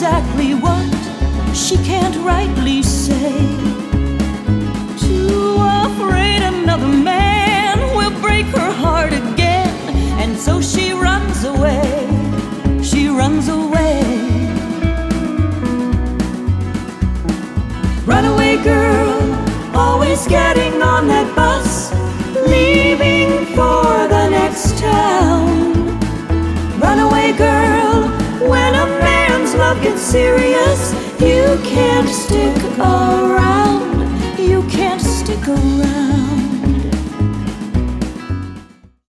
exactly what she can't rightly say. Too afraid another man will break her heart again, and so she runs away. She runs away. Runaway girl, always getting gets serious, you can't stick